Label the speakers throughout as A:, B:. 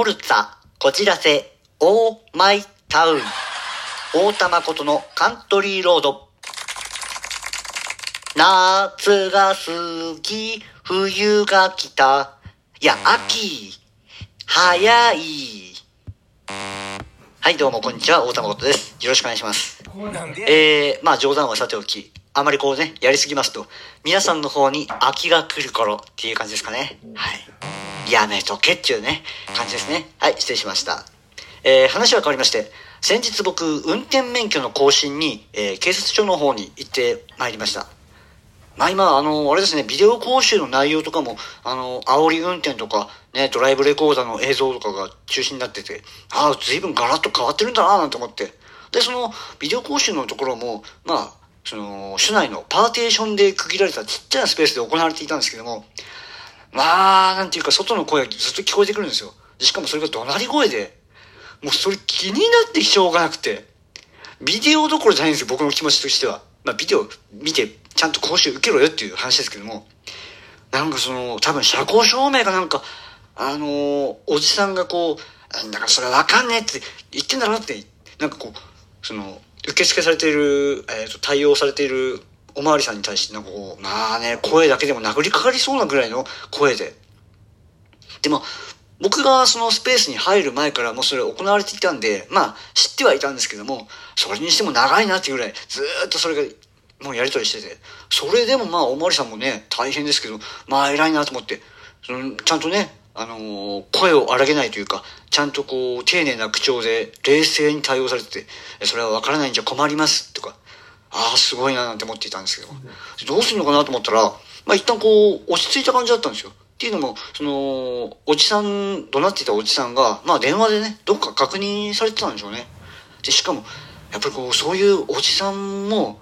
A: オルツァ、こじらせ、オーマイタウン。大田誠のカントリーロード。夏が過ぎ、冬が来た。いや、秋。早い。はい、どうも、こんにちは。大田誠です。よろしくお願いします。えー、まあ冗談はさておき、あまりこうね、やりすぎますと、皆さんの方に秋が来る頃っていう感じですかね。はい。やめとけっていうね、感じですね。はい、失礼しました。えー、話は変わりまして、先日僕、運転免許の更新に、えー警察署の方に行ってまいりました。まあ今、あの、あれですね、ビデオ講習の内容とかも、あの、煽り運転とか、ね、ドライブレコーダーの映像とかが中心になってて、ああ、随分ガラッと変わってるんだなぁなんて思って。で、その、ビデオ講習のところも、まあ、その、市内のパーテーションで区切られたちっちゃなスペースで行われていたんですけども、まあ、なんていうか、外の声がずっと聞こえてくるんですよ。しかもそれが怒鳴り声で、もうそれ気になってしょうがなくて、ビデオどころじゃないんですよ、僕の気持ちとしては。まあ、ビデオ見て、ちゃんと講習受けろよっていう話ですけども、なんかその、多分車高証明がなんか、あのーおじさんがこう、だからそれわかんねえって言ってんだろうなって、なんかこう、その、受付されている、えっ、と、対応されているおまわりさんに対して、なんかこう、まあね、声だけでも殴りかかりそうなぐらいの声で。でも、僕がそのスペースに入る前からもうそれ行われていたんで、まあ知ってはいたんですけども、それにしても長いなっていうぐらい、ずっとそれが、もうやりとりしてて、それでもまあおまわりさんもね、大変ですけど、まあ偉いなと思って、そのちゃんとね、あのー声を荒げないというか、ちゃんとこう、丁寧な口調で冷静に対応されてて、それはわからないんじゃ困りますとか、ああ、すごいななんて思っていたんですけど、どうするのかなと思ったら、まあ一旦こう、落ち着いた感じだったんですよ。っていうのも、その、おじさん、怒鳴っていたおじさんが、まあ電話でね、どっか確認されてたんでしょうね。で、しかも、やっぱりこう、そういうおじさんも、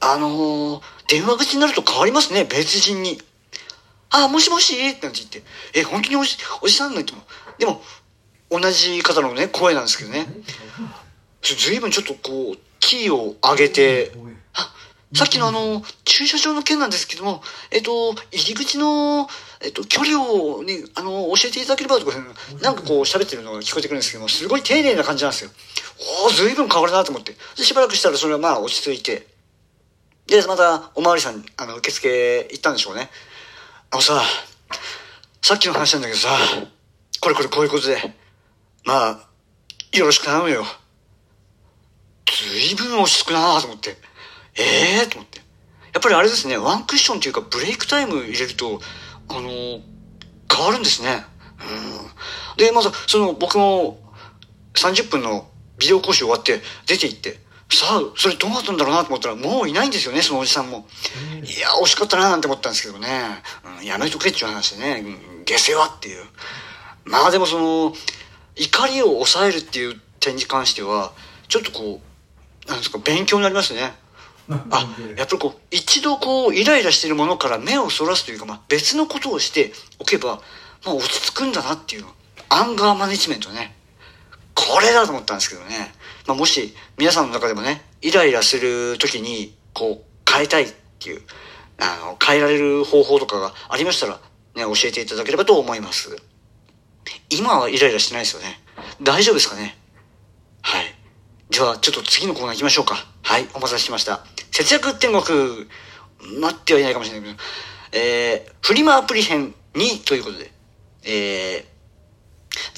A: あのー電話口になると変わりますね、別人に。あ、もしもし？なんて言って、え、本当におじ、おじさんなんても、でも、同じ方のね、声なんですけどね。ずいぶんちょっとこう、キーを上げて、あ、さっきのあの、駐車場の件なんですけども、えっと、入り口の、えっと、距離をね、あの、教えていただければとか、なんかこう喋ってるのが聞こえてくるんですけども、すごい丁寧な感じなんですよ。おー、ずいぶん変わるなと思って。で、しばらくしたらそれはまあ落ち着いて、で、また、おまわりさん、あの、受付行ったんでしょうね。あのさ、さっきの話なんだけどさ、これこれこういうことで、まあ、よろしく頼むよ。ずいぶん落ち着くなと思って。ええー、と思って。やっぱりあれですね、ワンクッションっていうかブレイクタイム入れると、あの変わるんですね。うん。で、まず、その、僕も30分のビデオ講習終わって出て行って、さあ、それどうなったんだろうなと思ったら、もういないんですよね、そのおじさんも。いや、惜しかったななんて思ったんですけどね。うん、やめとけっていう話でね、うん、下世話っていう。まあでもその、怒りを抑えるっていう点に関しては、ちょっとこう、なんですか、勉強になりますね。あ、やっぱりこう、一度こう、イライラしているものから目をそらすというか、まあ別のことをしておけば、まあ落ち着くんだなっていう、アンガーマネジメントね。これだと思ったんですけどね。まあもし、皆さんの中でもね、イライラするときに、こう、変えたいっていう、あの、変えられる方法とかがありましたら、ね、教えていただければと思います。今はイライラしてないですよね。大丈夫ですかね？はい。では、ちょっと次のコーナー行きましょうか。はい、お待たせしました。節約天国、待ってはいないかもしれないけど、えー、フリマアプリ編2ということで、えー、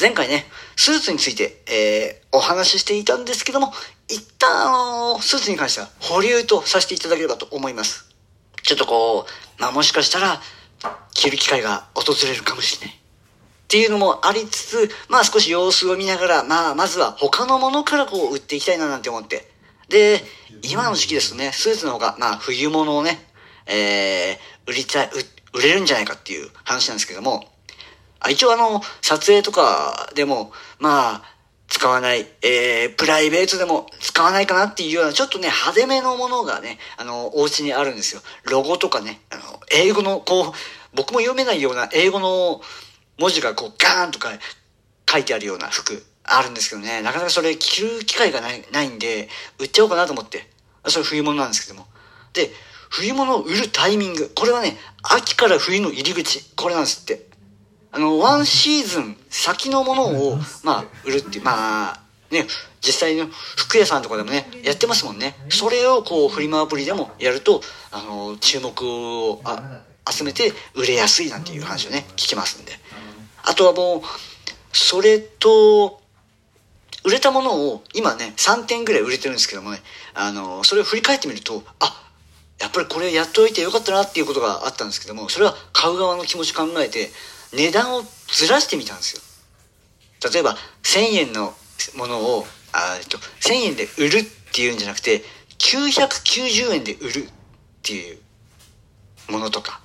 A: 前回ね、スーツについて、えー、お話ししていたんですけども、一旦、あのースーツに関しては保留とさせていただければと思います。ちょっとこう、まあもしかしたら、着る機会が訪れるかもしれない。っていうのもありつつ、まあ少し様子を見ながら、まあまずは他のものからこう売っていきたいななんて思って。で、今の時期ですとね、スーツの方が、まあ冬物をね、えー、売りたい、売売れるんじゃないかっていう話なんですけども、あ一応あの、撮影とかでも、まあ、使わない、えー、プライベートでも使わないかなっていうような、ちょっとね、派手めのものがね、あの、お家にあるんですよ。ロゴとかね、あの、英語の、こう、僕も読めないような英語の文字がこう、ガーンとか書いてあるような服、あるんですけどね、なかなかそれ着る機会がない、ないんで、売っちゃおうかなと思って。それ冬物なんですけども。で、冬物を売るタイミング。これはね、秋から冬の入り口。これなんですって。あの、ワンシーズン先のものを、まあ、売るっていう、まあ、ね、実際の服屋さんとかでもね、やってますもんね。それをこう、フリマアプリでもやると、あの、注目を集めて売れやすいなんていう話をね、聞きますんで。あとはもう、それと、売れたものを今ね、3点ぐらい売れてるんですけどもね、あの、それを振り返ってみると、あ、やっぱりこれやっておいてよかったなっていうことがあったんですけども、それは買う側の気持ち考えて、値段をずらしてみたんですよ。例えば、1000円のものを、あえっと、1000円で売るっていうんじゃなくて、990円で売るっていうものとか。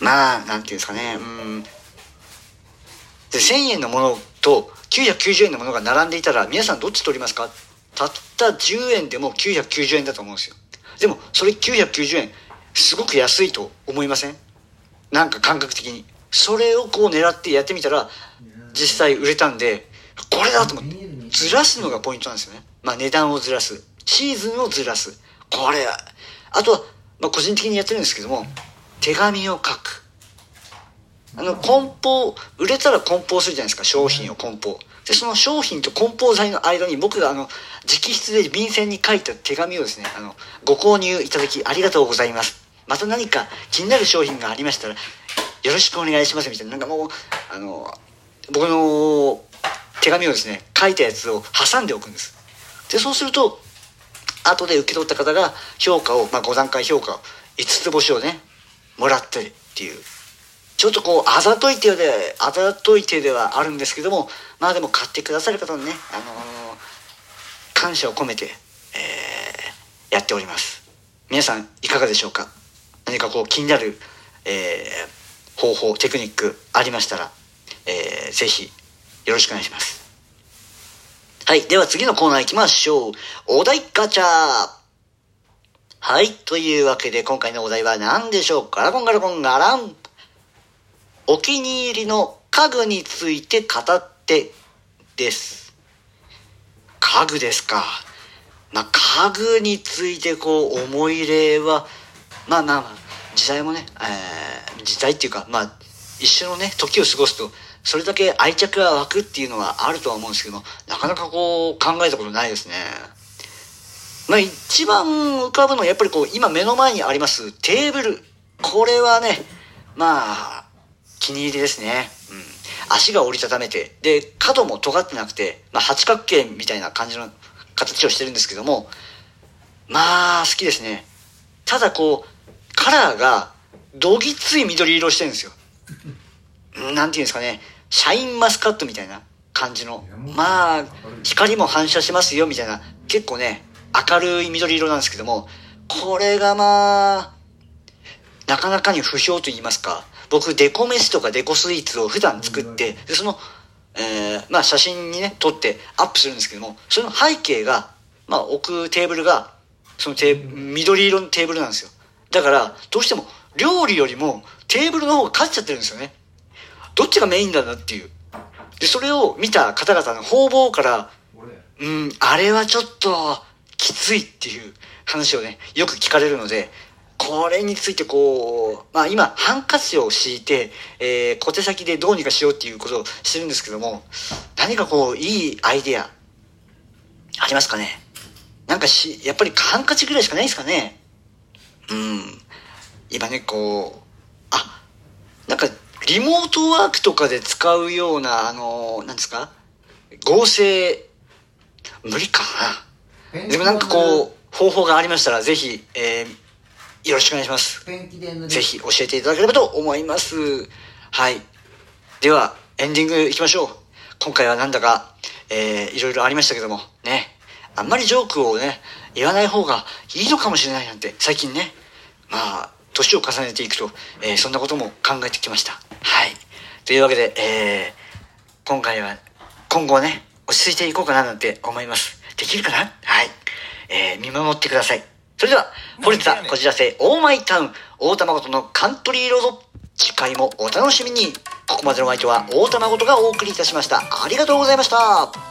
A: まあ、なんていうんですかね、うん。で、1000円のものと990円のものが並んでいたら、皆さんどっち取りますか？たった10円でも990円だと思うんですよ。でも、それ990円、すごく安いと思いません？なんか感覚的に。それをこう狙ってやってみたら、実際売れたんで、これだと思って、ずらすのがポイントなんですよね。まあ値段をずらす。シーズンをずらす。これ、あとは、まあ個人的にやってるんですけども、手紙を書く。あの、梱包、売れたら梱包するじゃないですか、商品を梱包。で、その商品と梱包材の間に僕があの、直筆で便箋に書いた手紙をですね、あの、ご購入いただきありがとうございます。また何か気になる商品がありましたら、よろしくお願いしますみたいな、なんかもう、あの、僕の手紙をですね、書いたやつを挟んでおくんです。で、そうすると、後で受け取った方が評価を、まあ、5段階評価を、5つ星をね、もらったりっていう。ちょっとこう、あざとい手で、あざとい手ではあるんですけども、まあでも買ってくださる方のね、あのー、感謝を込めて、えー、やっております。皆さん、いかがでしょうか？何かこう、気になる、えー、方法、テクニックありましたら、えー、ぜひ、よろしくお願いします。はい。では次のコーナー行きましょう。お題ガチャはい。というわけで今回のお題は何でしょうガラコンガラコンガラン。お気に入りの家具について語ってです。家具ですか。まあ、家具についてこう思い入れは、まあまあまあ、時代もね、えー、時代っていうか、まあ、一緒のね、時を過ごすと、それだけ愛着が湧くっていうのはあるとは思うんですけども、なかなかこう考えたことないですね。まあ一番浮かぶのはやっぱりこう今目の前にありますテーブル。これはね、まあ気に入りですね。うん。足が折りたためて、で、角も尖ってなくて、まあ八角形みたいな感じの形をしてるんですけども、まあ好きですね。ただこう、カラーがどぎつい緑色してるんですよ。なんていうんですかね、シャインマスカットみたいな感じの、まあ、光も反射しますよみたいな、結構ね、明るい緑色なんですけども、これがまあ、なかなかに不評と言いますか、僕デコ飯とかデコスイーツを普段作って、でその、えー、まあ写真にね、撮ってアップするんですけども、その背景が、まあ置くテーブルが、そのテ緑色のテーブルなんですよ。だから、どうしても料理よりもテーブルの方が勝っちゃってるんですよね。どっちがメインだなっていう。で、それを見た方々の方々から、うん、あれはちょっときついっていう話をね、よく聞かれるので、これについてこう、まあ今、ハンカチを敷いて、えー、小手先でどうにかしようっていうことをしてるんですけども、何かこう、いいアイデア、ありますかね？なんかし、やっぱりハンカチぐらいしかないですかね？うん。今ね、こう、あ、なんかリモートワークとかで使うような、あの、なんですか？合成、無理かな。でもなんかこう、方法がありましたら、ぜひ、えー、よろしくお願いします。ぜひ教えていただければと思います。はい。では、エンディングいきましょう。今回はなんだか、えー、いろいろありましたけども、ね。あんまりジョークをね、言わない方がいいのかもしれないなんて、最近ね、まあ、年を重ねていくと、えー、そんなことも考えてきました。はい。というわけで、えー、今回は、今後はね、落ち着いていこうかななんて思います。できるかな？はい。えー、見守ってください。それでは、堀田こじらせオーマイタウン、大玉ごとのカントリーロード。次回もお楽しみに。ここまでのお相手は大玉ごとがお送りいたしました。ありがとうございました。